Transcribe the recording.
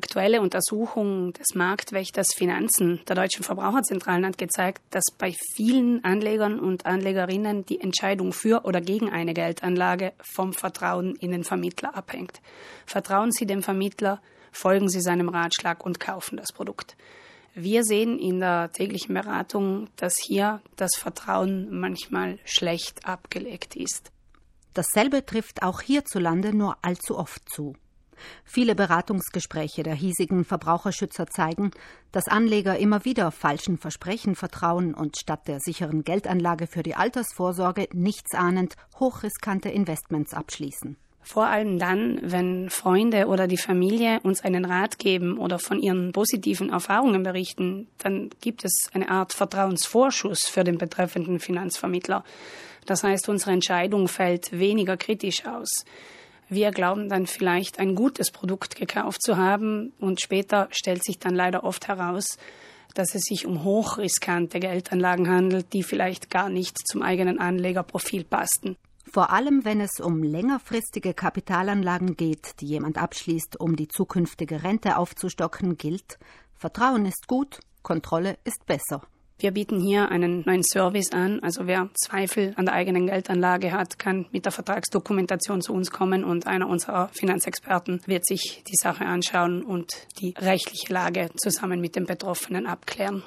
aktuelle Untersuchung des Marktwächters Finanzen der Deutschen Verbraucherzentralen hat gezeigt, dass bei vielen Anlegern und Anlegerinnen die Entscheidung für oder gegen eine Geldanlage vom Vertrauen in den Vermittler abhängt. Vertrauen Sie dem Vermittler, folgen Sie seinem Ratschlag und kaufen das Produkt. Wir sehen in der täglichen Beratung, dass hier das Vertrauen manchmal schlecht abgelegt ist. Dasselbe trifft auch hierzulande nur allzu oft zu. Viele Beratungsgespräche der hiesigen Verbraucherschützer zeigen, dass Anleger immer wieder falschen Versprechen vertrauen und statt der sicheren Geldanlage für die Altersvorsorge nichtsahnend hochriskante Investments abschließen. Vor allem dann, wenn Freunde oder die Familie uns einen Rat geben oder von ihren positiven Erfahrungen berichten, dann gibt es eine Art Vertrauensvorschuss für den betreffenden Finanzvermittler. Das heißt, unsere Entscheidung fällt weniger kritisch aus. Wir glauben dann vielleicht ein gutes Produkt gekauft zu haben und später stellt sich dann leider oft heraus, dass es sich um hochriskante Geldanlagen handelt, die vielleicht gar nicht zum eigenen Anlegerprofil passten. Vor allem, wenn es um längerfristige Kapitalanlagen geht, die jemand abschließt, um die zukünftige Rente aufzustocken, gilt, Vertrauen ist gut, Kontrolle ist besser. Wir bieten hier einen neuen Service an. Also wer Zweifel an der eigenen Geldanlage hat, kann mit der Vertragsdokumentation zu uns kommen und einer unserer Finanzexperten wird sich die Sache anschauen und die rechtliche Lage zusammen mit dem Betroffenen abklären.